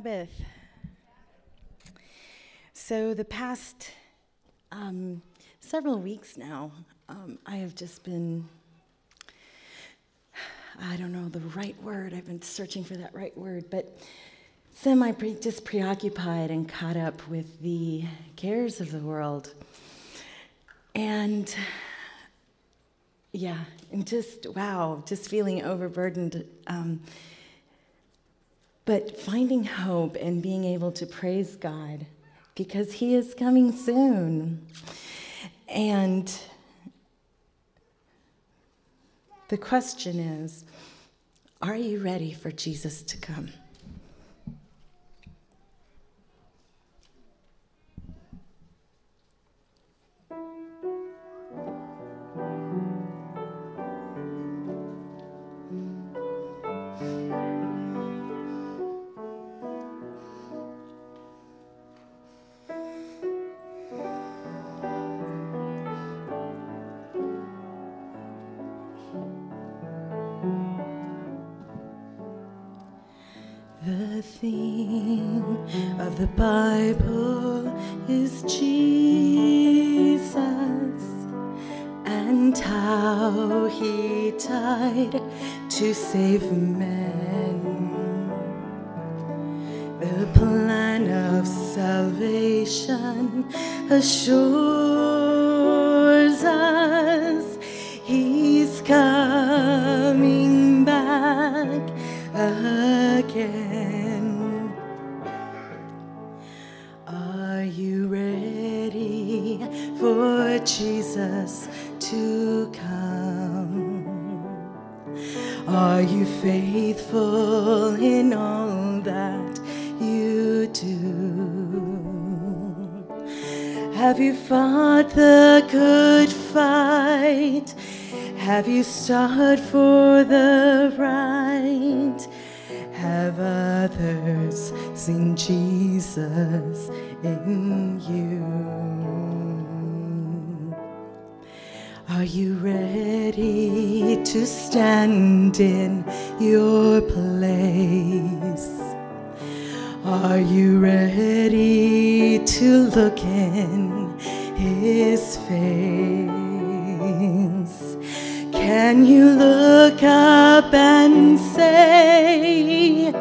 Sabbath. So, the past um, several weeks now, um, I have just been, I don't know the right word, I've been searching for that right word, but semi just preoccupied and caught up with the cares of the world. And yeah, and just, wow, just feeling overburdened. Um, but finding hope and being able to praise God because He is coming soon. And the question is are you ready for Jesus to come? The plan of salvation assures us he's coming back again. Are you ready for Jesus to come? Are you faithful in all Have you fought the good fight? Have you stood for the right? Have others seen Jesus in you? Are you ready to stand in your place? Are you ready to look in his face? Can you look up and say,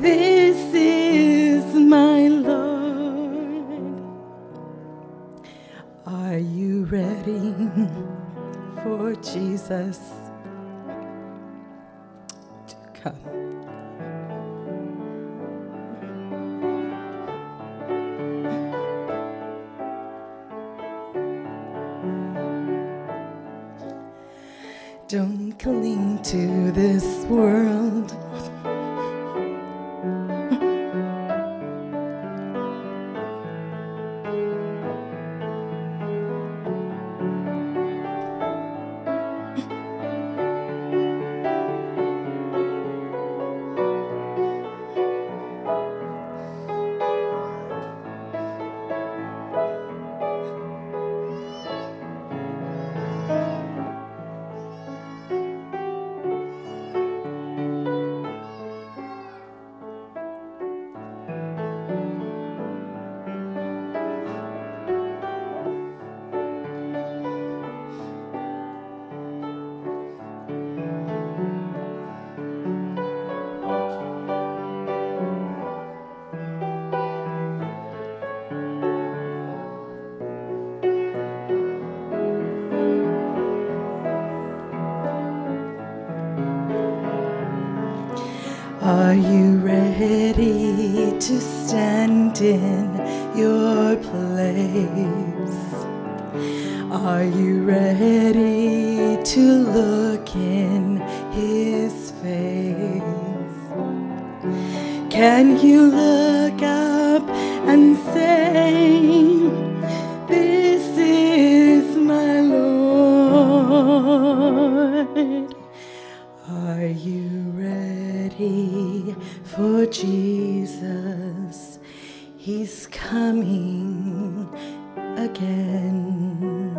This is my Lord? Are you ready for Jesus to come? To this world. Can you look up and say, This is my Lord? Are you ready for Jesus? He's coming again.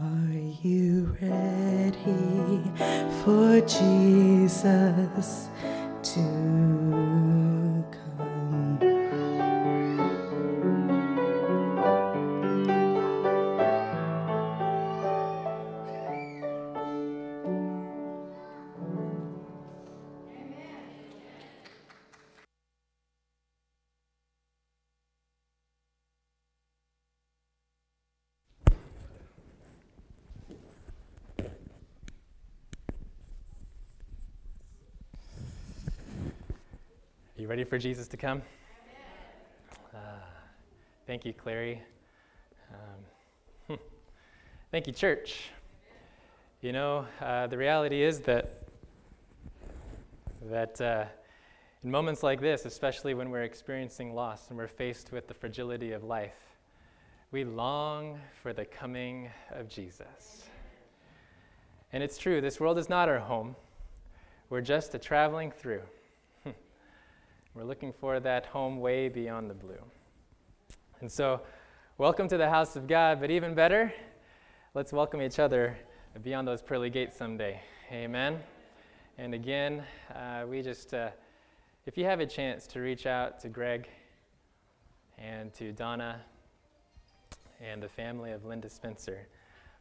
Are you ready for Jesus Are for Jesus to come? Uh, thank you, Clary. Um, hmm. thank you, church. You know, uh, the reality is that that uh, in moments like this, especially when we're experiencing loss and we're faced with the fragility of life, we long for the coming of Jesus. And it's true, this world is not our home. We're just a traveling through. We're looking for that home way beyond the blue. And so, welcome to the house of God, but even better, let's welcome each other beyond those pearly gates someday. Amen. And again, uh, we just, uh, if you have a chance to reach out to Greg and to Donna and the family of Linda Spencer,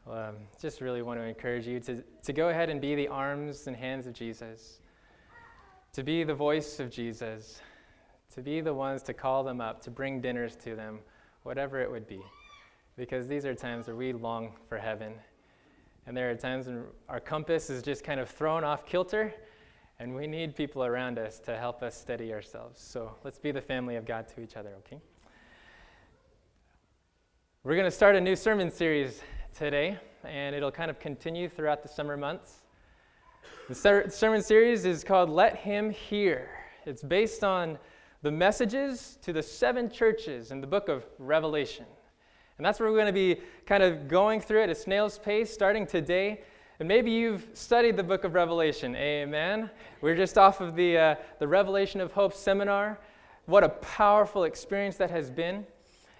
um, just really want to encourage you to, to go ahead and be the arms and hands of Jesus to be the voice of Jesus, to be the ones to call them up, to bring dinners to them, whatever it would be. Because these are times where we long for heaven. And there are times when our compass is just kind of thrown off kilter, and we need people around us to help us steady ourselves. So let's be the family of God to each other, okay? We're going to start a new sermon series today, and it'll kind of continue throughout the summer months. The ser- sermon series is called Let Him Hear. It's based on the messages to the seven churches in the book of Revelation. And that's where we're going to be kind of going through it at snail's pace starting today. And maybe you've studied the book of Revelation. Amen. We're just off of the, uh, the Revelation of Hope seminar. What a powerful experience that has been.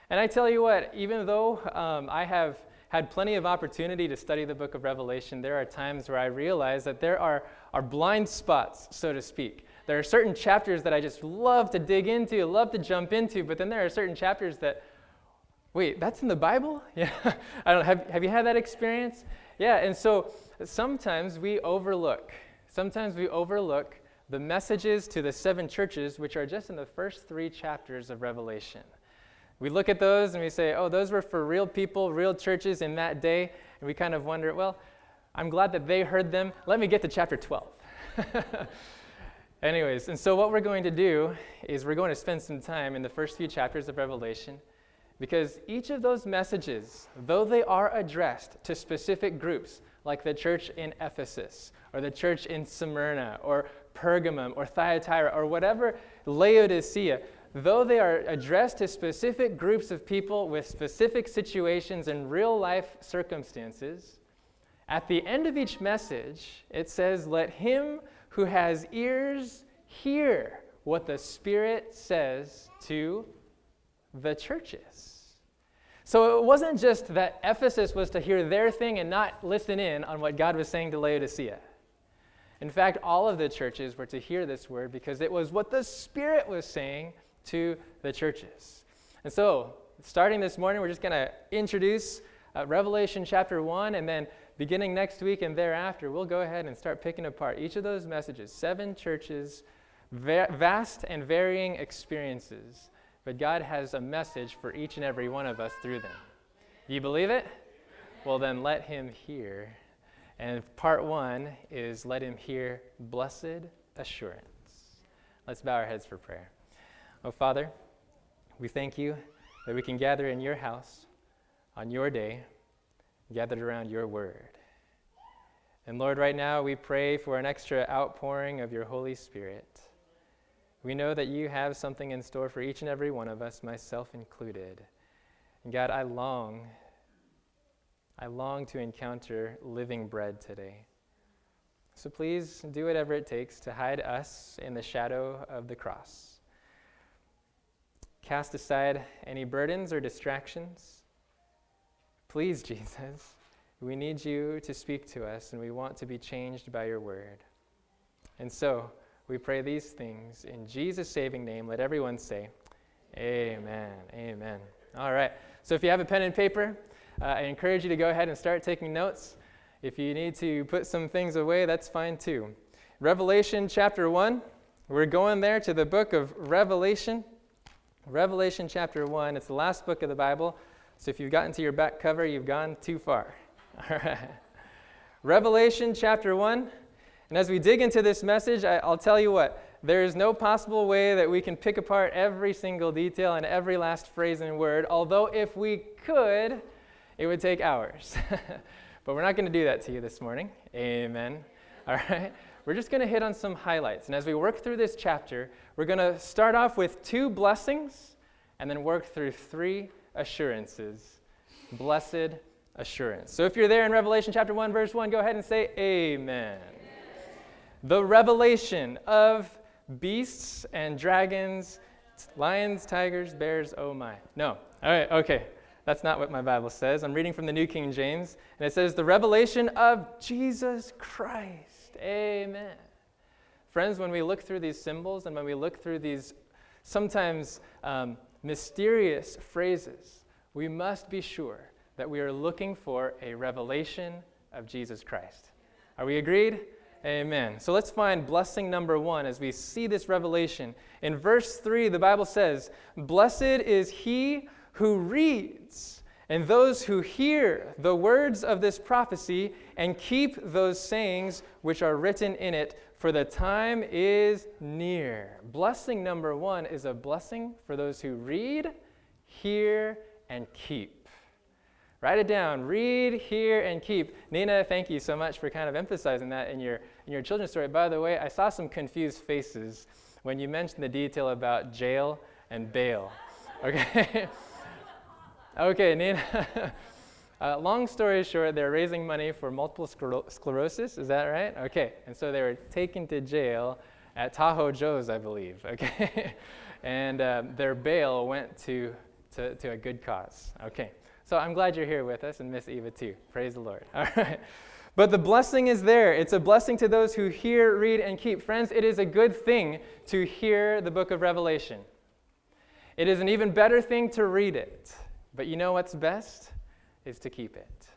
And I tell you what, even though um, I have had plenty of opportunity to study the book of Revelation, there are times where I realize that there are, are blind spots, so to speak. There are certain chapters that I just love to dig into, love to jump into, but then there are certain chapters that, wait, that's in the Bible? Yeah. I don't have, have you had that experience? Yeah, and so sometimes we overlook, sometimes we overlook the messages to the seven churches, which are just in the first three chapters of Revelation. We look at those and we say, oh, those were for real people, real churches in that day. And we kind of wonder, well, I'm glad that they heard them. Let me get to chapter 12. Anyways, and so what we're going to do is we're going to spend some time in the first few chapters of Revelation because each of those messages, though they are addressed to specific groups, like the church in Ephesus, or the church in Smyrna, or Pergamum, or Thyatira, or whatever, Laodicea, though they are addressed to specific groups of people with specific situations and real life circumstances, at the end of each message, it says, Let him who has ears hear what the Spirit says to the churches. So it wasn't just that Ephesus was to hear their thing and not listen in on what God was saying to Laodicea. In fact, all of the churches were to hear this word because it was what the Spirit was saying to the churches. And so, starting this morning, we're just going to introduce uh, Revelation chapter 1 and then beginning next week and thereafter, we'll go ahead and start picking apart each of those messages. Seven churches, va- vast and varying experiences, but God has a message for each and every one of us through them. You believe it? Well, then let him hear. And part one is let him hear blessed assurance. Let's bow our heads for prayer. Oh, Father, we thank you that we can gather in your house on your day gathered around your word. And Lord, right now we pray for an extra outpouring of your Holy Spirit. We know that you have something in store for each and every one of us, myself included. And God, I long, I long to encounter living bread today. So please do whatever it takes to hide us in the shadow of the cross. Cast aside any burdens or distractions Please, Jesus, we need you to speak to us, and we want to be changed by your word. And so, We pray these things in Jesus' saving name. Let everyone say, Amen. Amen. All right. So if you have a pen and paper, uh, I encourage you to go ahead and start taking notes. If you need to put some things away, that's fine too. Revelation chapter 1. We're going there to the book of Revelation. Revelation chapter 1. It's the last book of the Bible. So if you've gotten to your back cover, you've gone too far. All right. Revelation chapter 1. And as we dig into this message, I, will tell you what, there is no possible way that we can pick apart every single detail and every last phrase and word, although if we could, it would take hours. but we're not going to do that to you this morning. Amen. All right. We're just going to hit on some highlights. And as we work through this chapter, we're going to start off with two blessings and then work through three assurances. Blessed assurance. So if you're there in Revelation chapter 1, verse 1, go ahead and say, Amen the revelation of beasts and dragons, lions, tigers, bears, oh my. No. All right, okay. That's not what my Bible says. I'm reading from the New King James, and it says, the revelation of Jesus Christ. Amen. Friends, when we look through these symbols and when we look through these sometimes um, mysterious phrases, we must be sure that we are looking for a revelation of Jesus Christ. Are we agreed? Amen. So let's find blessing number one as we see this revelation. In verse 3, the Bible says, Blessed is he who reads and those who hear the words of this prophecy and keep those sayings which are written in it, for the time is near. Blessing number one is a blessing for those who read, hear, and keep. Write it down. Read, hear, and keep. Nina, thank you so much for kind of emphasizing that in your, in your children's story. By the way, I saw some confused faces when you mentioned the detail about jail and bail. Okay? okay, Nina. uh, long story short, they're raising money for multiple scler- sclerosis. Is that right? Okay. And so they were taken to jail at Tahoe Joe's, I believe. Okay? and um, their bail went to, to, to a good cause. Okay. So I'm glad you're here with us, and Miss Eva too. Praise the Lord. All right. But the blessing is there. It's a blessing to those who hear, read, and keep. Friends, it is a good thing to hear the book of Revelation. It is an even better thing to read it. But you know what's best? Is to keep it.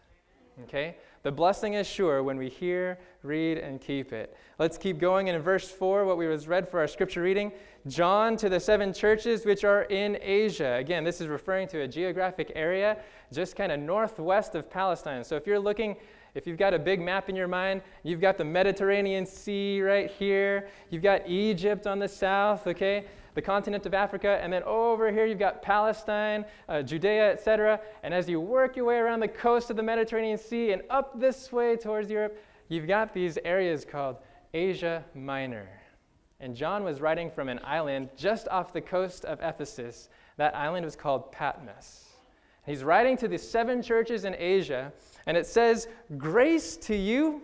Okay? The blessing is sure when we hear, read, and keep it. Let's keep going. in verse 4, what we was read for our scripture reading, John to the seven churches which are in Asia. Again, this is referring to a geographic area just kind of northwest of Palestine. So if you're looking, if you've got a big map in your mind, you've got the Mediterranean Sea right here, you've got Egypt on the south, okay? The continent of Africa, and then over here you've got Palestine, uh, Judea, etc. And as you work your way around the coast of the Mediterranean Sea and up this way towards Europe, you've got these areas called Asia Minor. And John was writing from an island just off the coast of Ephesus. That island was called Patmos. He's writing to the seven churches in Asia, and it says, Grace to you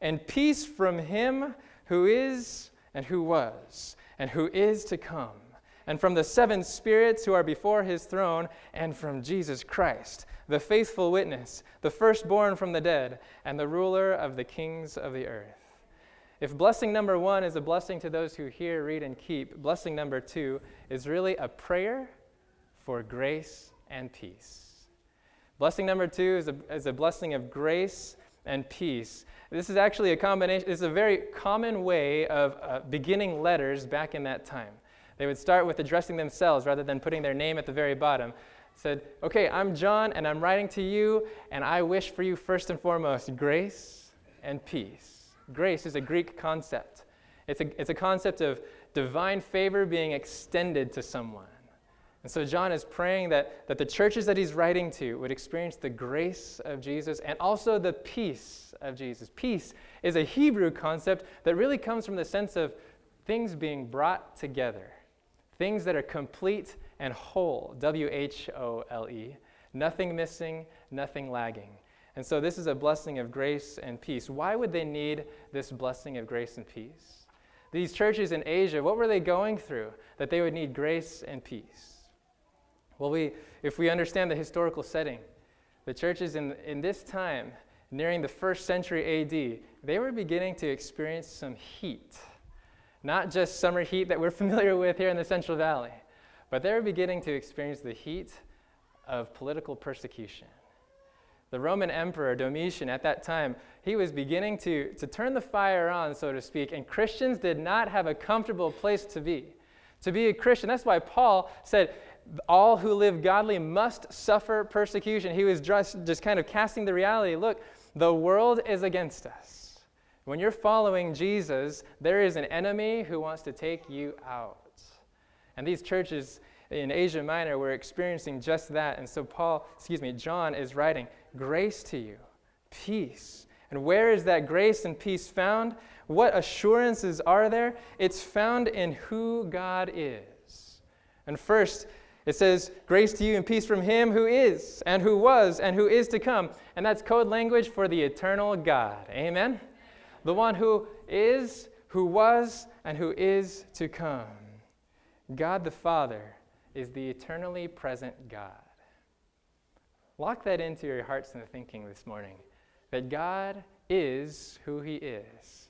and peace from him who is and who was and who is to come, and from the seven spirits who are before his throne, and from Jesus Christ, the faithful witness, the firstborn from the dead, and the ruler of the kings of the earth. If blessing number one is a blessing to those who hear, read, and keep, blessing number two is really a prayer for grace and peace. Blessing number two is a, is a blessing of grace and peace. This is actually a combination, this is a very common way of uh, beginning letters back in that time. They would start with addressing themselves rather than putting their name at the very bottom. Said, Okay, I'm John and I'm writing to you, and I wish for you first and foremost grace and peace. Grace is a Greek concept, it's a, it's a concept of divine favor being extended to someone. And so John is praying that, that the churches that he's writing to would experience the grace of Jesus and also the peace of Jesus. Peace is a Hebrew concept that really comes from the sense of things being brought together, things that are complete and whole, W H O L E, nothing missing, nothing lagging. And so this is a blessing of grace and peace. Why would they need this blessing of grace and peace? These churches in Asia, what were they going through that they would need grace and peace? Well, we, if we understand the historical setting, the churches in, in this time, nearing the first century AD, they were beginning to experience some heat. not just summer heat that we're familiar with here in the Central Valley, but they were beginning to experience the heat of political persecution. The Roman Emperor Domitian at that time, he was beginning to, to turn the fire on, so to speak, and Christians did not have a comfortable place to be. To be a Christian, that's why Paul said, all who live godly must suffer persecution. He was just, just kind of casting the reality look, the world is against us. When you're following Jesus, there is an enemy who wants to take you out. And these churches in Asia Minor were experiencing just that. And so Paul, excuse me, John is writing, grace to you, peace. And where is that grace and peace found? What assurances are there? It's found in who God is. And first, it says, Grace to you and peace from him who is, and who was, and who is to come. And that's code language for the eternal God. Amen? The one who is, who was, and who is to come. God the Father is the eternally present God. Lock that into your hearts and thinking this morning that God is who he is.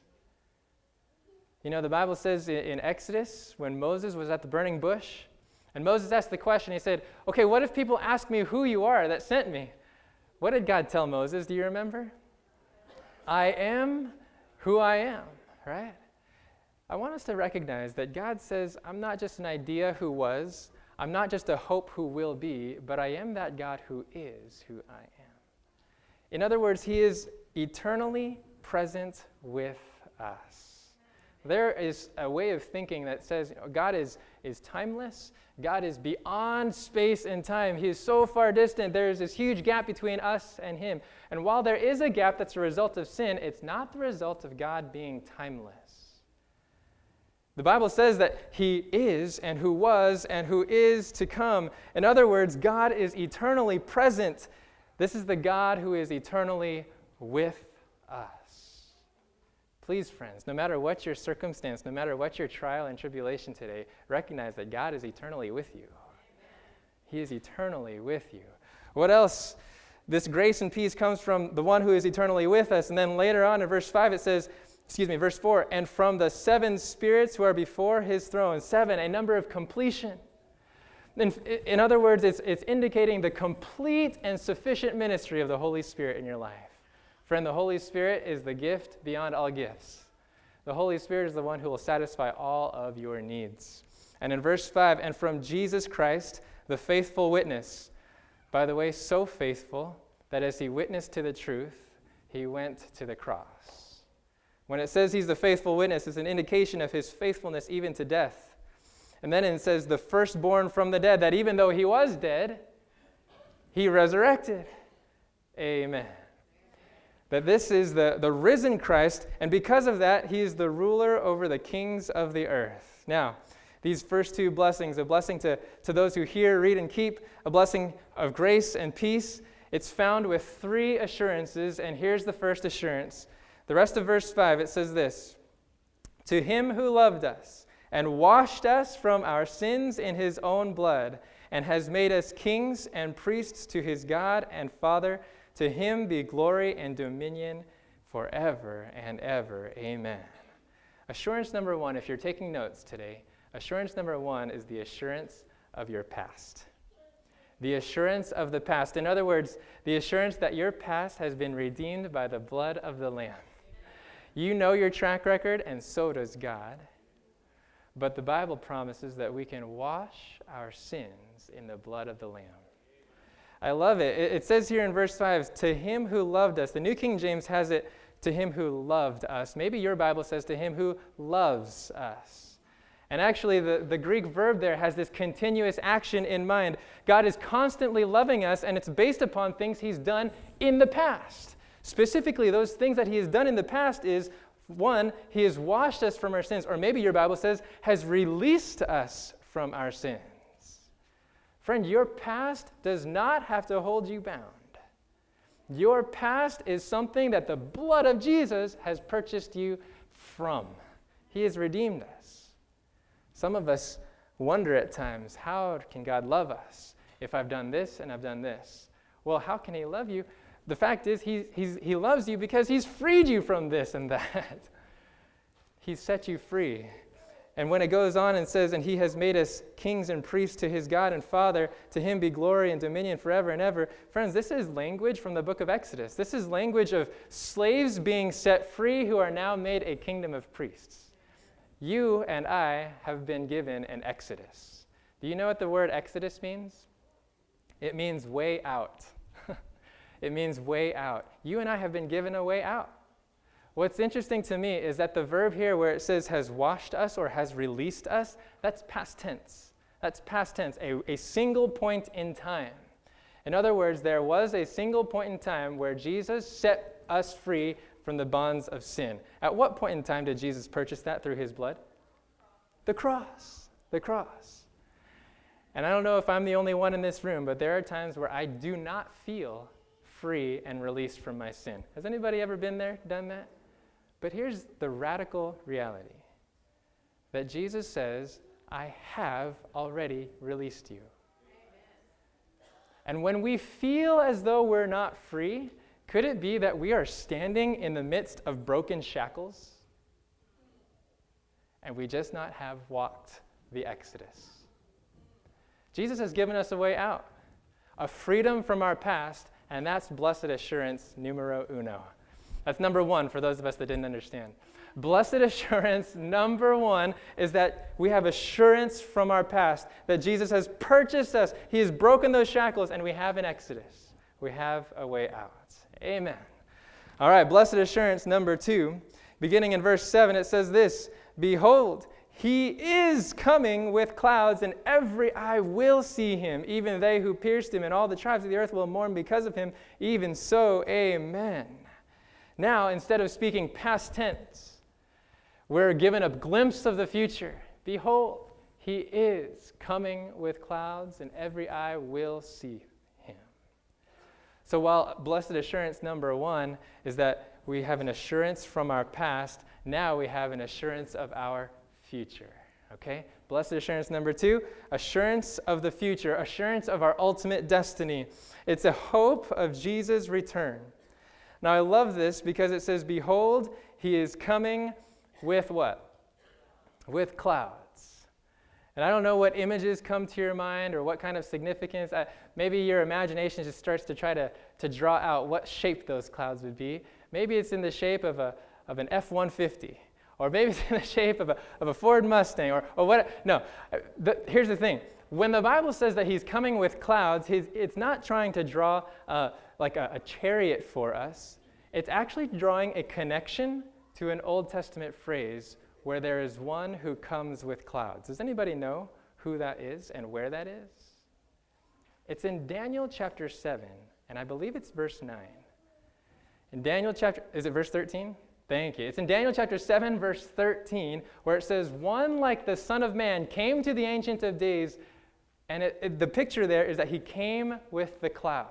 You know, the Bible says in Exodus, when Moses was at the burning bush, and Moses asked the question, he said, Okay, what if people ask me who you are that sent me? What did God tell Moses? Do you remember? I am who I am, right? I want us to recognize that God says, I'm not just an idea who was, I'm not just a hope who will be, but I am that God who is who I am. In other words, He is eternally present with us. There is a way of thinking that says God is, is timeless, God is beyond space and time. He is so far distant. There is this huge gap between us and Him. And while there is a gap that's a result of sin, it's not the result of God being timeless. The Bible says that He is, and who was, and who is to come. In other words, God is eternally present. This is the God who is eternally with us. Please, friends, no matter what your circumstance, no matter what your trial and tribulation today, recognize that God is eternally with you. He is eternally with you. What else? This grace and peace comes from the one who is eternally with us. And then later on in verse 5, it says, excuse me, verse 4 and from the seven spirits who are before his throne. Seven, a number of completion. In, in other words, it's, it's indicating the complete and sufficient ministry of the Holy Spirit in your life. Friend, the Holy Spirit is the gift beyond all gifts. The Holy Spirit is the one who will satisfy all of your needs. And in verse 5, and from Jesus Christ, the faithful witness. By the way, so faithful that as he witnessed to the truth, he went to the cross. When it says he's the faithful witness, it's an indication of his faithfulness even to death. And then it says, the firstborn from the dead, that even though he was dead, he resurrected. Amen. That this is the, the risen Christ, and because of that, he is the ruler over the kings of the earth. Now, these first two blessings a blessing to, to those who hear, read, and keep, a blessing of grace and peace. It's found with three assurances, and here's the first assurance the rest of verse 5, it says this To him who loved us and washed us from our sins in his own blood, and has made us kings and priests to his God and Father, to him be glory and dominion forever and ever. Amen. Assurance number one, if you're taking notes today, assurance number one is the assurance of your past. The assurance of the past. In other words, the assurance that your past has been redeemed by the blood of the Lamb. You know your track record, and so does God. But the Bible promises that we can wash our sins in the blood of the Lamb. I love it. It says here in verse 5 to him who loved us. The New King James has it to him who loved us. Maybe your Bible says to him who loves us. And actually, the, the Greek verb there has this continuous action in mind. God is constantly loving us, and it's based upon things he's done in the past. Specifically, those things that he has done in the past is one, he has washed us from our sins, or maybe your Bible says, has released us from our sins. Friend, your past does not have to hold you bound. Your past is something that the blood of Jesus has purchased you from. He has redeemed us. Some of us wonder at times, how can God love us if I've done this and I've done this? Well, how can He love you? The fact is, he, he loves you because He's freed you from this and that. he's set you free. And when it goes on and says, And he has made us kings and priests to his God and Father, to him be glory and dominion forever and ever. Friends, this is language from the book of Exodus. This is language of slaves being set free who are now made a kingdom of priests. You and I have been given an Exodus. Do you know what the word Exodus means? It means way out. it means way out. You and I have been given a way out. What's interesting to me is that the verb here where it says has washed us or has released us, that's past tense. That's past tense, a, a single point in time. In other words, there was a single point in time where Jesus set us free from the bonds of sin. At what point in time did Jesus purchase that through his blood? The cross. The cross. And I don't know if I'm the only one in this room, but there are times where I do not feel free and released from my sin. Has anybody ever been there, done that? But here's the radical reality that Jesus says, I have already released you. And when we feel as though we're not free, could it be that we are standing in the midst of broken shackles and we just not have walked the Exodus? Jesus has given us a way out, a freedom from our past, and that's blessed assurance numero uno. That's number one for those of us that didn't understand. Blessed assurance, number one, is that we have assurance from our past that Jesus has purchased us. He has broken those shackles, and we have an exodus. We have a way out. Amen. All right, blessed assurance, number two. Beginning in verse 7, it says this Behold, he is coming with clouds, and every eye will see him, even they who pierced him, and all the tribes of the earth will mourn because of him. Even so, amen. Now, instead of speaking past tense, we're given a glimpse of the future. Behold, he is coming with clouds, and every eye will see him. So, while blessed assurance number one is that we have an assurance from our past, now we have an assurance of our future. Okay? Blessed assurance number two assurance of the future, assurance of our ultimate destiny. It's a hope of Jesus' return. Now, I love this because it says, Behold, he is coming with what? With clouds. And I don't know what images come to your mind or what kind of significance. I, maybe your imagination just starts to try to, to draw out what shape those clouds would be. Maybe it's in the shape of, a, of an F 150, or maybe it's in the shape of a, of a Ford Mustang, or, or what. No, the, here's the thing. When the Bible says that he's coming with clouds, it's not trying to draw. Uh, like a, a chariot for us, it's actually drawing a connection to an Old Testament phrase where there is one who comes with clouds. Does anybody know who that is and where that is? It's in Daniel chapter 7, and I believe it's verse 9. In Daniel chapter, is it verse 13? Thank you. It's in Daniel chapter 7, verse 13, where it says, One like the Son of Man came to the Ancient of Days, and it, it, the picture there is that he came with the cloud.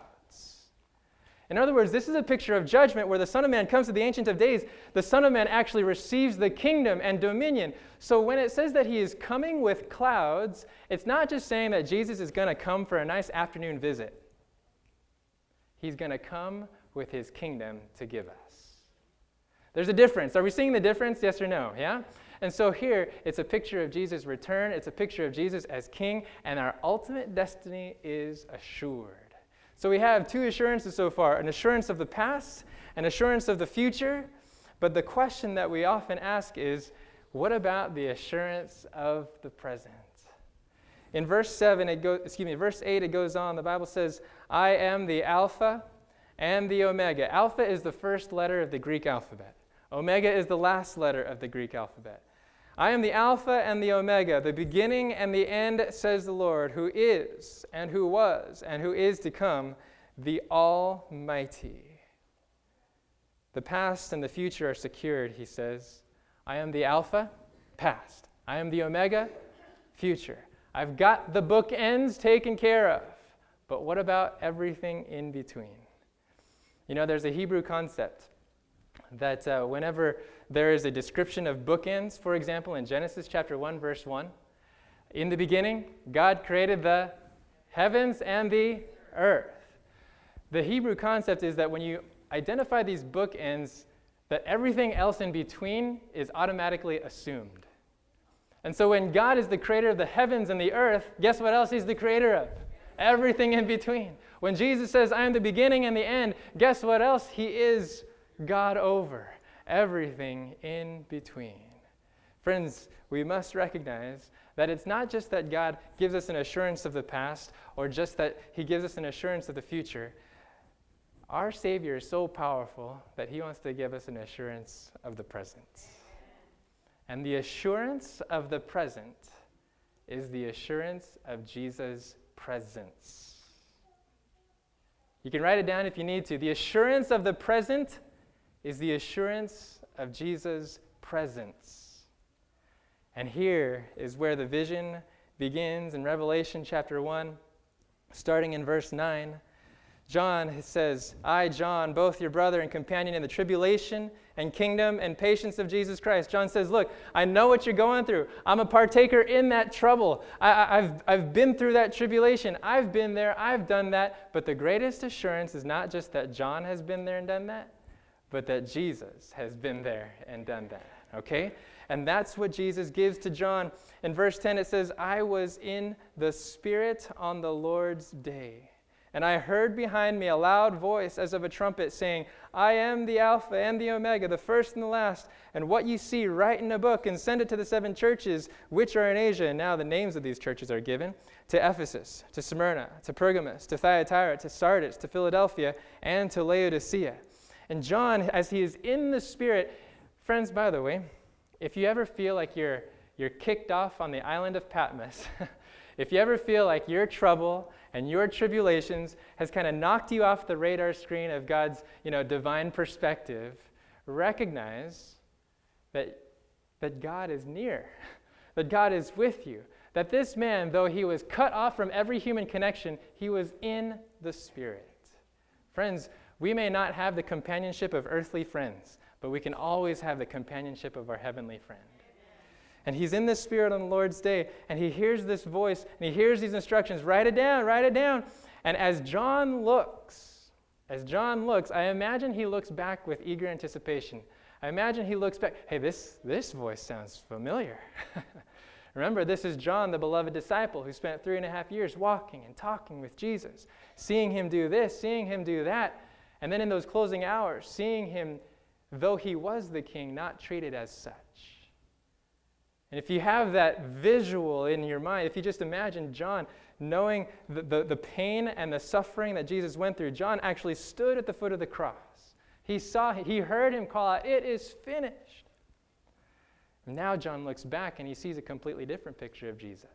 In other words, this is a picture of judgment where the Son of Man comes to the Ancient of Days. The Son of Man actually receives the kingdom and dominion. So when it says that he is coming with clouds, it's not just saying that Jesus is going to come for a nice afternoon visit. He's going to come with his kingdom to give us. There's a difference. Are we seeing the difference? Yes or no? Yeah? And so here, it's a picture of Jesus' return. It's a picture of Jesus as king, and our ultimate destiny is assured. So we have two assurances so far an assurance of the past, an assurance of the future. But the question that we often ask is what about the assurance of the present? In verse 7, it goes, excuse me, verse 8, it goes on. The Bible says, I am the Alpha and the Omega. Alpha is the first letter of the Greek alphabet, Omega is the last letter of the Greek alphabet. I am the Alpha and the Omega, the beginning and the end, says the Lord, who is, and who was, and who is to come, the Almighty. The past and the future are secured, he says. I am the Alpha, past. I am the Omega, future. I've got the bookends taken care of. But what about everything in between? You know, there's a Hebrew concept that uh, whenever there is a description of bookends, for example, in Genesis chapter 1, verse 1. In the beginning, God created the heavens and the earth. The Hebrew concept is that when you identify these bookends, that everything else in between is automatically assumed. And so when God is the creator of the heavens and the earth, guess what else He's the creator of? Everything in between. When Jesus says, I am the beginning and the end, guess what else? He is God over everything in between. Friends, we must recognize that it's not just that God gives us an assurance of the past or just that He gives us an assurance of the future. Our Savior is so powerful that He wants to give us an assurance of the present. And the assurance of the present is the assurance of Jesus' presence. You can write it down if you need to. The assurance of the present is the assurance of Jesus' presence. And here is where the vision begins in Revelation chapter 1, starting in verse 9. John says, I, John, both your brother and companion in the tribulation and kingdom and patience of Jesus Christ. John says, Look, I know what you're going through. I'm a partaker in that trouble. I, have I've been through that tribulation. I've been there. I've done that. But the greatest assurance is not just that John has been there and done that, but that Jesus has been there and done that. Okay? And that's what Jesus gives to John. In verse 10, it says, I was in the Spirit on the Lord's day. And I heard behind me a loud voice as of a trumpet saying, I am the Alpha and the Omega, the first and the last. And what you see, write in a book and send it to the seven churches which are in Asia. And now the names of these churches are given to Ephesus, to Smyrna, to Pergamos, to Thyatira, to Sardis, to Philadelphia, and to Laodicea. And John, as he is in the Spirit, friends, by the way, if you ever feel like you're, you're kicked off on the island of Patmos, if you ever feel like your trouble and your tribulations has kind of knocked you off the radar screen of God's you know, divine perspective, recognize that, that God is near, that God is with you. That this man, though he was cut off from every human connection, he was in the Spirit. Friends, we may not have the companionship of earthly friends, but we can always have the companionship of our heavenly friend. And he's in the Spirit on the Lord's day, and he hears this voice, and he hears these instructions write it down, write it down. And as John looks, as John looks, I imagine he looks back with eager anticipation. I imagine he looks back, hey, this, this voice sounds familiar. Remember, this is John, the beloved disciple, who spent three and a half years walking and talking with Jesus, seeing him do this, seeing him do that. And then in those closing hours, seeing him, though he was the king, not treated as such. And if you have that visual in your mind, if you just imagine John knowing the, the, the, pain and the suffering that Jesus went through, John actually stood at the foot of the cross. He saw, he heard him call out, It is finished. And now John looks back and he sees a completely different picture of Jesus.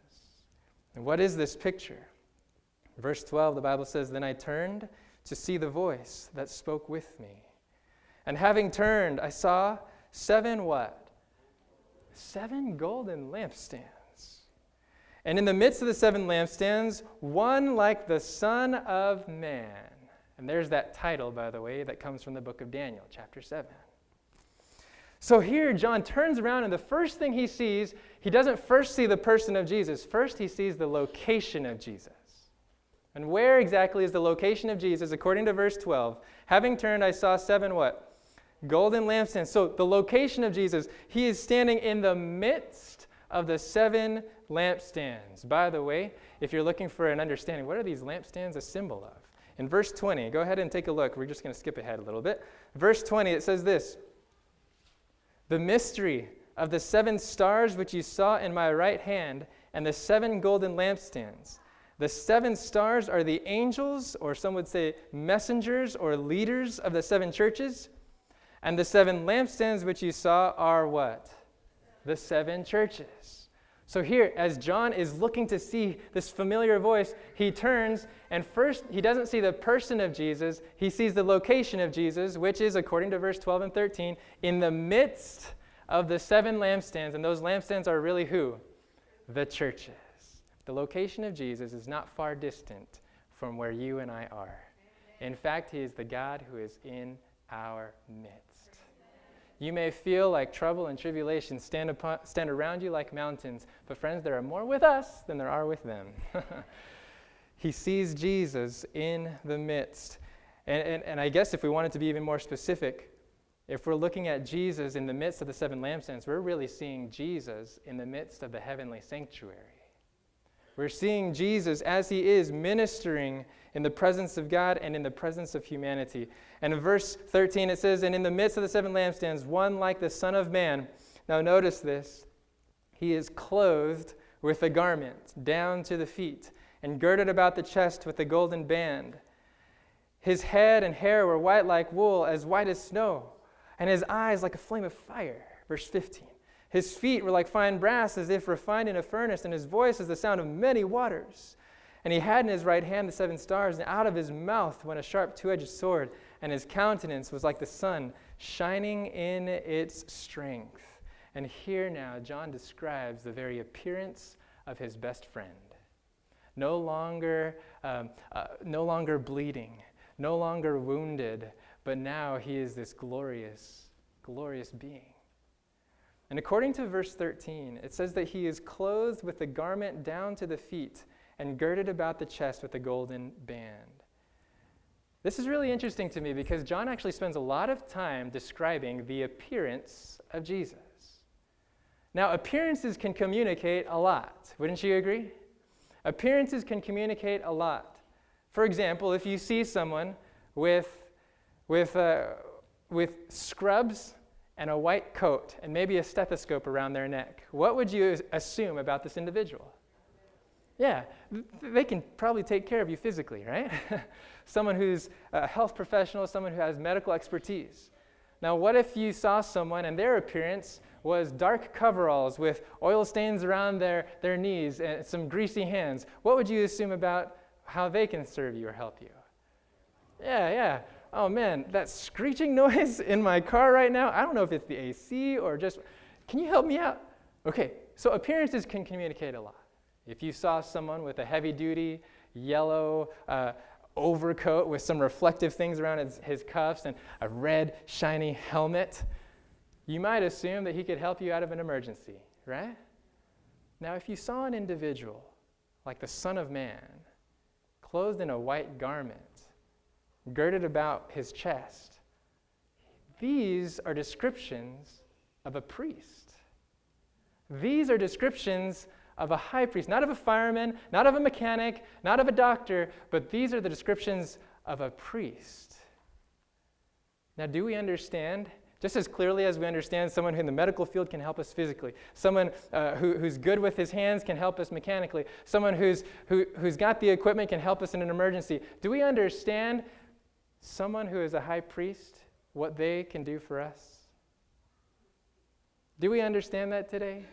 And what is this picture? Verse 12, the Bible says, Then I turned to see the voice that spoke with me. And having turned, I saw seven what? seven golden lampstands. And in the midst of the seven lampstands, one like the Son of Man. And there's that title, by the way, that comes from the book of Daniel, chapter 7. So here, John turns around, and the first thing he sees, he doesn't first see the person of Jesus. First, he sees the location of Jesus. And where exactly is the location of Jesus? According to verse 12, having turned, I saw seven what? golden lampstands. So, the location of Jesus, he is standing in the midst of the seven lampstands. By the way, if you're looking for an understanding, what are these lampstands a symbol of? In verse 20, go ahead and take a look. We're just going to skip ahead a little bit. Verse 20, it says this The mystery of the seven stars which you saw in my right hand, and the seven golden lampstands. The seven stars are the angels, or some would say messengers or leaders of the seven churches. And the seven lampstands which you saw are what? The seven churches. So here, as John is looking to see this familiar voice, he turns and first, he doesn't see the person of Jesus, he sees the location of Jesus, which is, according to verse 12 and 13, in the midst of the seven lampstands. And those lampstands are really who? The churches. The location of Jesus is not far distant from where you and I are. In fact, he is the God who is in our midst. You may feel like trouble and tribulation stand, upon, stand around you like mountains, but friends, there are more with us than there are with them. he sees Jesus in the midst. And, and, and I guess if we wanted to be even more specific, If we're looking at Jesus in the midst of the seven lampstands, we're really seeing Jesus in the midst of the heavenly sanctuary. We're seeing Jesus as he is ministering in the presence of God and in the presence of humanity. And in verse 13 it says, And in the midst of the seven lampstands, one like the Son of Man. Now notice this. He is clothed with a garment down to the feet and girded about the chest with a golden band. His head and hair were white like wool, as white as snow, and his eyes like a flame of fire. Verse 15. His feet were like fine brass, as if refined in a furnace, and his voice is the sound of many waters. And he had in his right hand the seven stars, and out of his mouth went a sharp two edged sword, and his countenance was like the sun, shining in its strength. And here now, John describes the very appearance of his best friend. No longer, um, uh, no longer bleeding, no longer wounded, but now he is this glorious, glorious being. And according to verse 13, it says that he is clothed with a garment down to the feet and girded about the chest with a golden band. This is really interesting to me because John actually spends a lot of time describing the appearance of Jesus. Now, appearances can communicate a lot. Wouldn't you agree? Appearances can communicate a lot. For example, if you see someone with, with, uh, with scrubs and a white coat and maybe a stethoscope around their neck, what would you assume about this individual? Yeah, they can probably take care of you physically, right? someone who's a health professional, someone who has medical expertise. Now, what if you saw someone and their appearance was dark coveralls with oil stains around their, their knees and some greasy hands? What would you assume about how they can serve you or help you? Yeah, yeah oh man, that screeching noise in my car right now, I don't know if it's the AC or just, can you help me out? Okay, so appearances can communicate a lot. If you saw someone with a heavy duty yellow uh, overcoat with some reflective things around his, his cuffs and a red shiny helmet, you might assume that he could help you out of an emergency, right? Now, if you saw an individual like the Son of Man, clothed in a white garment, girded about his chest. These are descriptions of a priest. These are descriptions of a high priest, not of a fireman, not of a mechanic, not of a doctor, but these are the descriptions of a priest. Now, do we understand? Just as clearly as we understand someone who in the medical field can help us physically, someone uh, who, who's good with his hands can help us mechanically, someone who's, who, who's got the equipment can help us in an emergency. Do we understand someone who is a high priest, what they can do for us? Do we understand that today?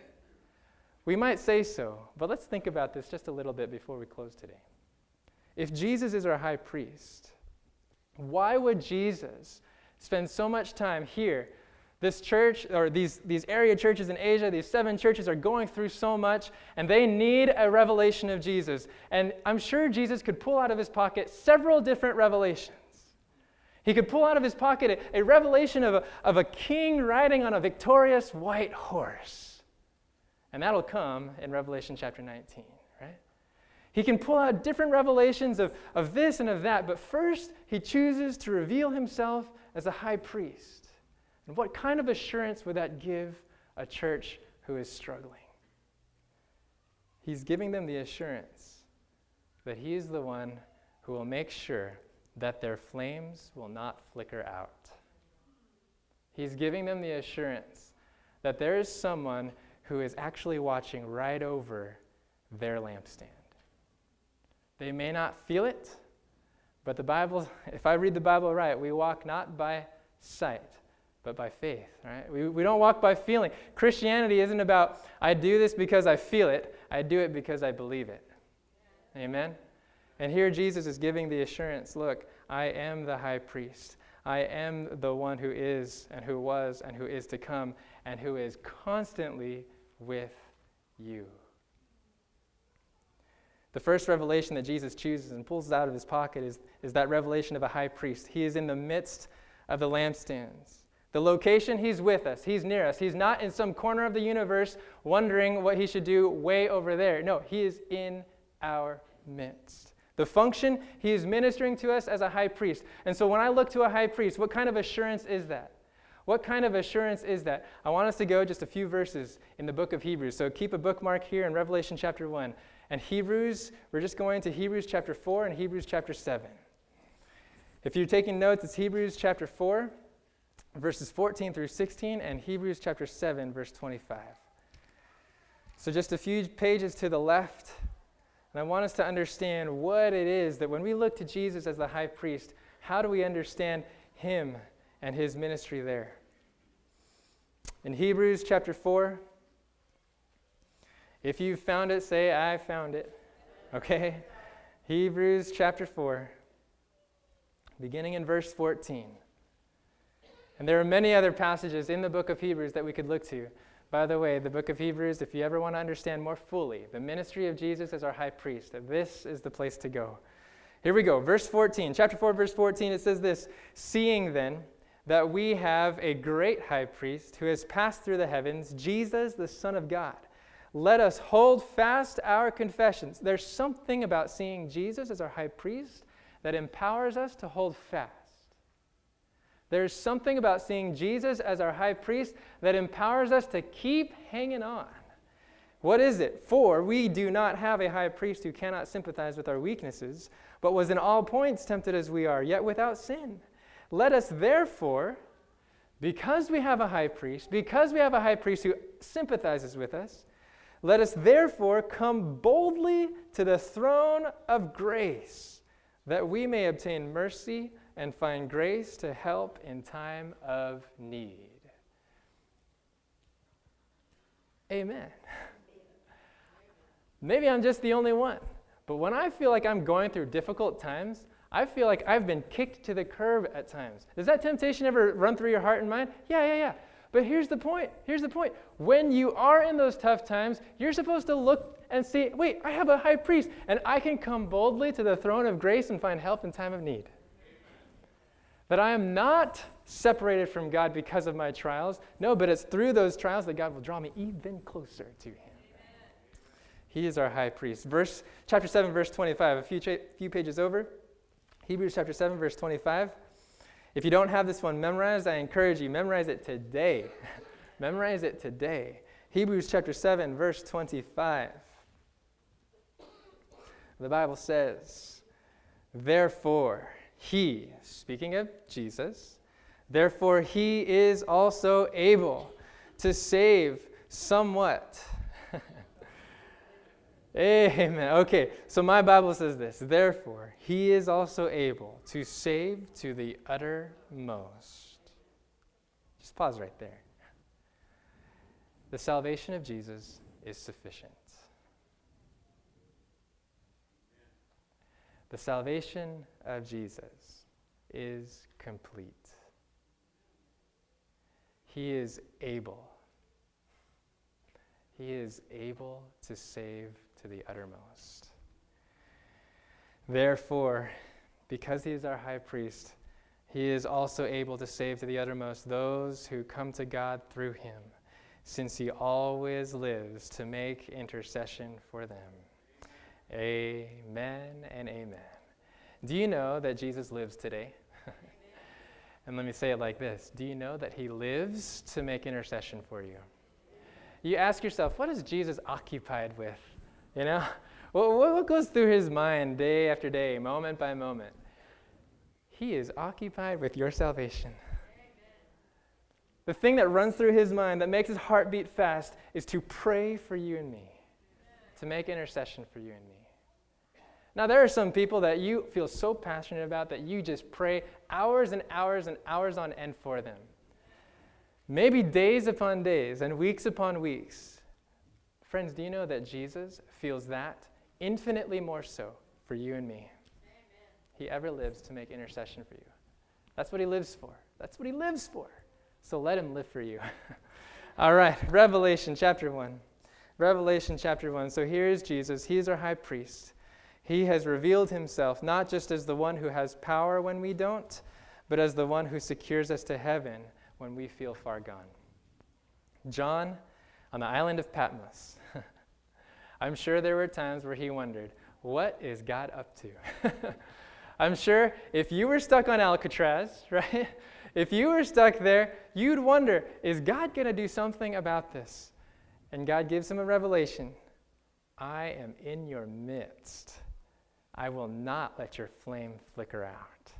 We might say so, but let's think about this just a little bit before we close today. If Jesus is our high priest, why would Jesus spend so much time here? This church, or these, these area churches in Asia, these seven churches are going through so much, and they need a revelation of Jesus. And I'm sure Jesus could pull out of his pocket several different revelations. He could pull out of his pocket a, a revelation of a, of a king riding on a victorious white horse. And that'll come in Revelation chapter 19, right? He can pull out different revelations of, of this and of that, but first he chooses to reveal himself as a high priest. And what kind of assurance would that give a church who is struggling? He's giving them the assurance that he is the one who will make sure that their flames will not flicker out. He's giving them the assurance that there is someone who is actually watching right over their lampstand. They may not feel it, but the Bible, if I read the Bible right, we walk not by sight, but by faith, right? We, we don't walk by feeling. Christianity isn't about, I do this because I feel it, I do it because I believe it. Amen? And here Jesus is giving the assurance look, I am the high priest. I am the one who is and who was and who is to come and who is constantly with you. The first revelation that Jesus chooses and pulls out of his pocket is, is that revelation of a high priest. He is in the midst of the lampstands. The location, he's with us. He's near us. He's not in some corner of the universe wondering what he should do way over there. No, he is in our midst. The function, he is ministering to us as a high priest. And so when I look to a high priest, what kind of assurance is that? What kind of assurance is that? I want us to go just a few verses in the book of Hebrews. So keep a bookmark here in Revelation chapter 1. And Hebrews, we're just going to Hebrews chapter 4 and Hebrews chapter 7. If you're taking notes, it's Hebrews chapter 4, verses 14 through 16, and Hebrews chapter 7, verse 25. So just a few pages to the left. And I want us to understand what it is that when we look to Jesus as the high priest, how do we understand him and his ministry there? In Hebrews chapter 4, if you found it, say, I found it. Okay? Hebrews chapter 4, beginning in verse 14. And there are many other passages in the book of Hebrews that we could look to. By the way, the book of Hebrews, if you ever want to understand more fully the ministry of Jesus as our high priest, this is the place to go. Here we go. Verse 14, chapter 4, verse 14, it says this Seeing then that we have a great high priest who has passed through the heavens, Jesus, the Son of God, let us hold fast our confessions. There's something about seeing Jesus as our high priest that empowers us to hold fast. There's something about seeing Jesus as our high priest that empowers us to keep hanging on. What is it? For we do not have a high priest who cannot sympathize with our weaknesses, but was in all points tempted as we are, yet without sin. Let us therefore, because we have a high priest, because we have a high priest who sympathizes with us, let us therefore come boldly to the throne of grace, that we may obtain mercy and find grace to help in time of need. Amen. Maybe I'm just the only one, but when I feel like I'm going through difficult times, I feel like I've been kicked to the curb at times. Does that temptation ever run through your heart and mind? Yeah, yeah, yeah. But here's the point. Here's the point. When you are in those tough times, you're supposed to look and see, wait, I have a high priest, and I can come boldly to the throne of grace and find help in time of need. That I am not separated from God because of my trials. No, but it's through those trials that God will draw me even closer to Him. He is our high priest. Verse chapter 7, verse 25, a few, cha- few pages over. Hebrews chapter 7, verse 25. If you don't have this one memorized, I encourage you, memorize it today. memorize it today. Hebrews chapter 7, verse 25. The Bible says, Therefore, he, speaking of Jesus, therefore he is also able to save somewhat. Amen. Okay, so my Bible says this Therefore, he is also able to save to the uttermost. Just pause right there. The salvation of Jesus is sufficient. The salvation of Jesus is complete. He is able. He is able to save to the uttermost. Therefore, because he is our high priest, he is also able to save to the uttermost those who come to God through him, since he always lives to make intercession for them. Amen and amen. Do you know that Jesus lives today? and let me say it like this Do you know that he lives to make intercession for you? You ask yourself, what is Jesus occupied with? You know? What, what goes through his mind day after day, moment by moment? He is occupied with your salvation. The thing that runs through his mind that makes his heart beat fast is to pray for you and me, to make intercession for you and me. Now, there are some people that you feel so passionate about that you just pray hours and hours and hours on end for them. Maybe days upon days and weeks upon weeks. Friends, do you know that Jesus feels that infinitely more so for you and me? Amen. He ever lives to make intercession for you. That's what he lives for. That's what he lives for. So let him live for you. All right, Revelation chapter 1. Revelation chapter 1. So here is Jesus. He is our high priest. He has revealed himself not just as the one who has power when we don't, but as the one who secures us to heaven when we feel far gone. John, on the island of Patmos, I'm sure there were times where he wondered, what is God up to? I'm sure if you were stuck on Alcatraz, right? if you were stuck there, you'd wonder is God going to do something about this? And God gives him a revelation I am in your midst. I will not let your flame flicker out.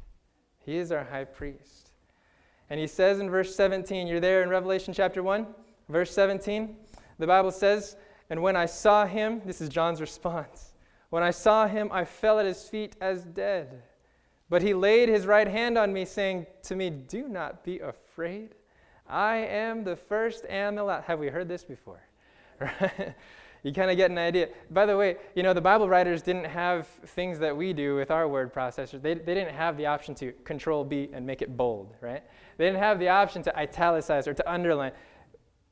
He is our high priest. And he says in verse 17, you're there in Revelation chapter 1, verse 17, the Bible says, And when I saw him, this is John's response, when I saw him, I fell at his feet as dead. But he laid his right hand on me, saying to me, Do not be afraid. I am the first and the last. Have we heard this before? you kind of get an idea. By the way, you know, the Bible writers didn't have things that we do with our word processors. They, they didn't have the option to control B and make it bold, right? They didn't have the option to italicize or to underline.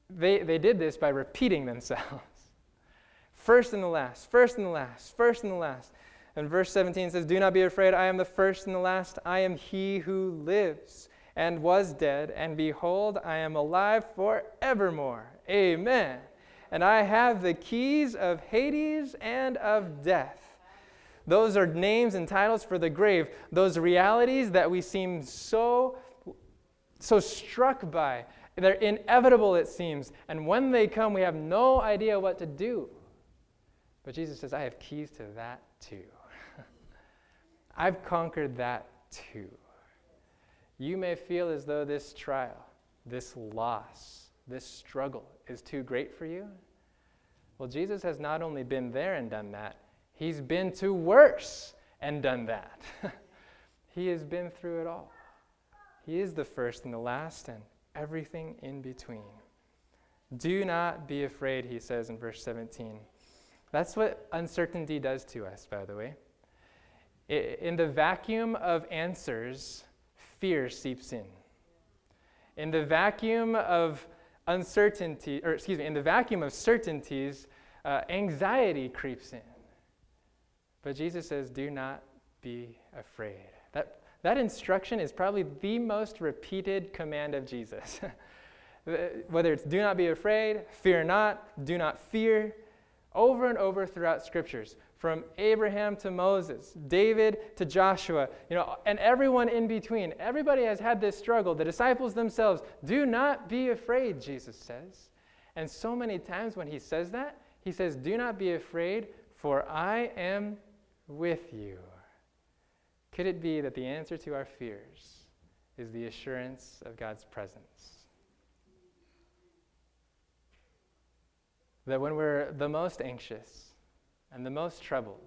They, they did this by repeating themselves. First and the last, first and the last, first and the last. And verse 17 says, Do not be afraid, I am the first and the last. I am he who lives and was dead, and behold, I am alive forevermore. Amen and I have the keys of Hades and of death. Those are names and titles for the grave, those realities that we seem so, so struck by. They're inevitable, it seems. And when they come, we have no idea what to do. But Jesus says, I have keys to that too. I've conquered that too. You may feel as though this trial, this loss, this struggle is too great for you? Well, Jesus has not only been there and done that, he's been to worse and done that. he has been through it all. He is the first and the last and everything in between. Do not be afraid, he says in verse 17. That's what uncertainty does to us, by the way. In the vacuum of answers, fear seeps in. In the vacuum of uncertainty, or excuse me, in the vacuum of certainties, uh, anxiety creeps in. But Jesus says, do not be afraid. That, that instruction is probably the most repeated command of Jesus. Whether it's do not be afraid, fear not, do not fear, over and over throughout scriptures from Abraham to Moses, David to Joshua, you know, and everyone in between. Everybody has had this struggle. The disciples themselves, do not be afraid, Jesus says. And so many times when he says that, he says, Do not be afraid, for I am with you. Could it be that the answer to our fears is the assurance of God's presence? That when we're the most anxious, and the most troubled,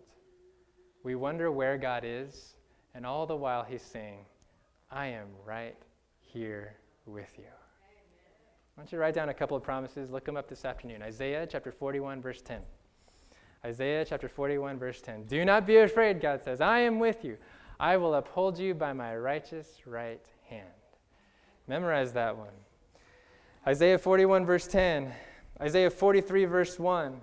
we wonder where God is, and all the while He's saying, I am right here with you. Why don't you write down a couple of promises? Look them up this afternoon. Isaiah chapter 41, verse 10. Isaiah chapter 41, verse 10. Do not be afraid, God says. I am with you. I will uphold you by my righteous right hand. Memorize that one. Isaiah 41, verse 10. Isaiah 43, verse 1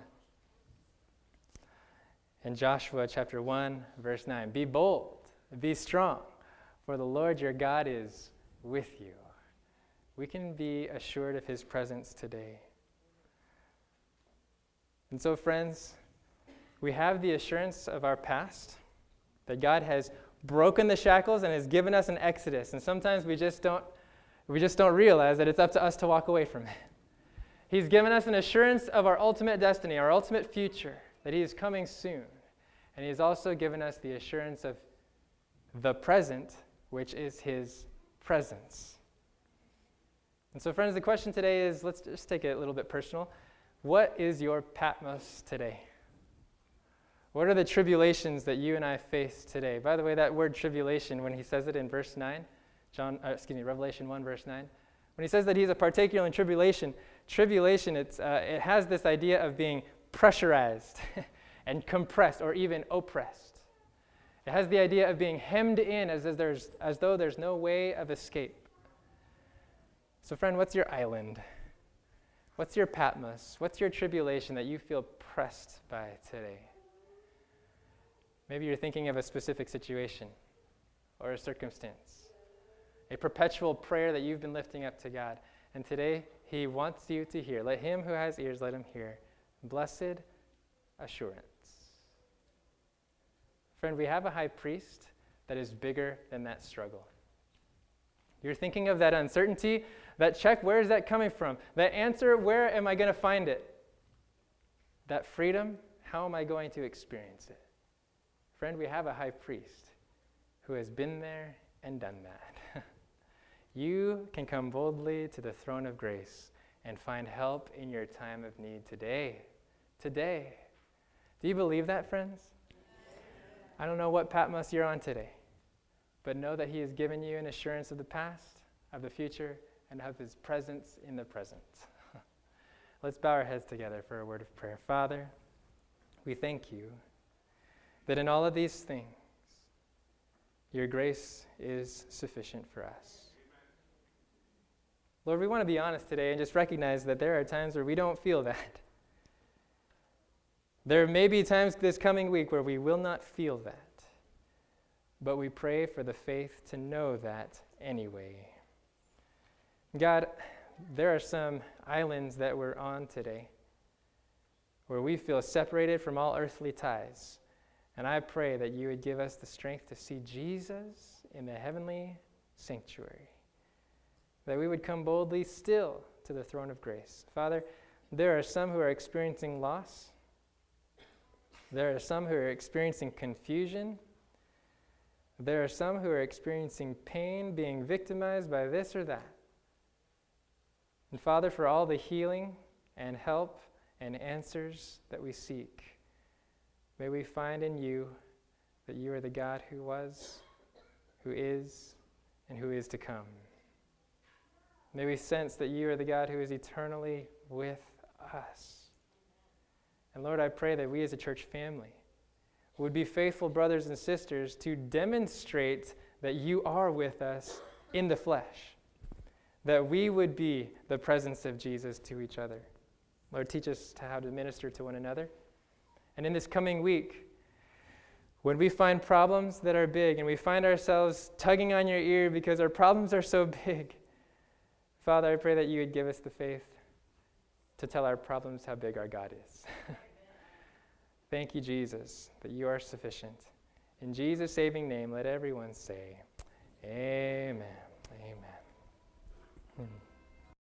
in Joshua chapter 1, verse 9 Be bold, be strong, for the Lord your God is with you. We can be assured of his presence today. And so, friends, we have the assurance of our past that God has broken the shackles and has given us an exodus. And sometimes we just don't, we just don't realize that it's up to us to walk away from it. He's given us an assurance of our ultimate destiny, our ultimate future that He is coming soon. And He has also given us the assurance of the present, which is His presence. And so, friends, the question today is let's just take it a little bit personal. What is your Patmos today? What are the tribulations that you and I face today? By the way, that word tribulation, when he says it in verse 9, John, uh, excuse me, Revelation 1, verse 9, when he says that he's a particular in tribulation, tribulation, it's, uh, it has this idea of being pressurized and compressed or even oppressed. It has the idea of being hemmed in as, as, there's, as though there's no way of escape. So, friend, what's your island? What's your Patmos? What's your tribulation that you feel pressed by today? Maybe you're thinking of a specific situation or a circumstance, a perpetual prayer that you've been lifting up to God. And today, He wants you to hear. Let him who has ears, let him hear. Blessed assurance. Friend, we have a high priest that is bigger than that struggle. You're thinking of that uncertainty, that check, where is that coming from? That answer, where am I going to find it? That freedom, how am I going to experience it? Friend, we have a high priest who has been there and done that. you can come boldly to the throne of grace and find help in your time of need today. Today. Do you believe that, friends? I don't know what Patmos you're on today, but know that He has given you an assurance of the past, of the future, and of His presence in the present. Let's bow our heads together for a word of prayer. Father, we thank you that in all of these things, your grace is sufficient for us. Lord, we want to be honest today and just recognize that there are times where we don't feel that. There may be times this coming week where we will not feel that, but we pray for the faith to know that anyway. God, there are some islands that we're on today where we feel separated from all earthly ties. And I pray that you would give us the strength to see Jesus in the heavenly sanctuary, that we would come boldly still to the throne of grace. Father, there are some who are experiencing loss. There are some who are experiencing confusion. There are some who are experiencing pain, being victimized by this or that. And Father, for all the healing and help and answers that we seek, may we find in you that you are the God who was, who is, and who is to come. May we sense that you are the God who is eternally with us. And Lord, I pray that we as a church family would be faithful brothers and sisters to demonstrate that you are with us in the flesh, that we would be the presence of Jesus to each other. Lord, teach us how to minister to one another. And in this coming week, when we find problems that are big and we find ourselves tugging on your ear because our problems are so big, Father, I pray that you would give us the faith to tell our problems how big our God is. Thank you, Jesus, that you are sufficient. In Jesus' saving name, let everyone say, Amen. Amen. Hmm.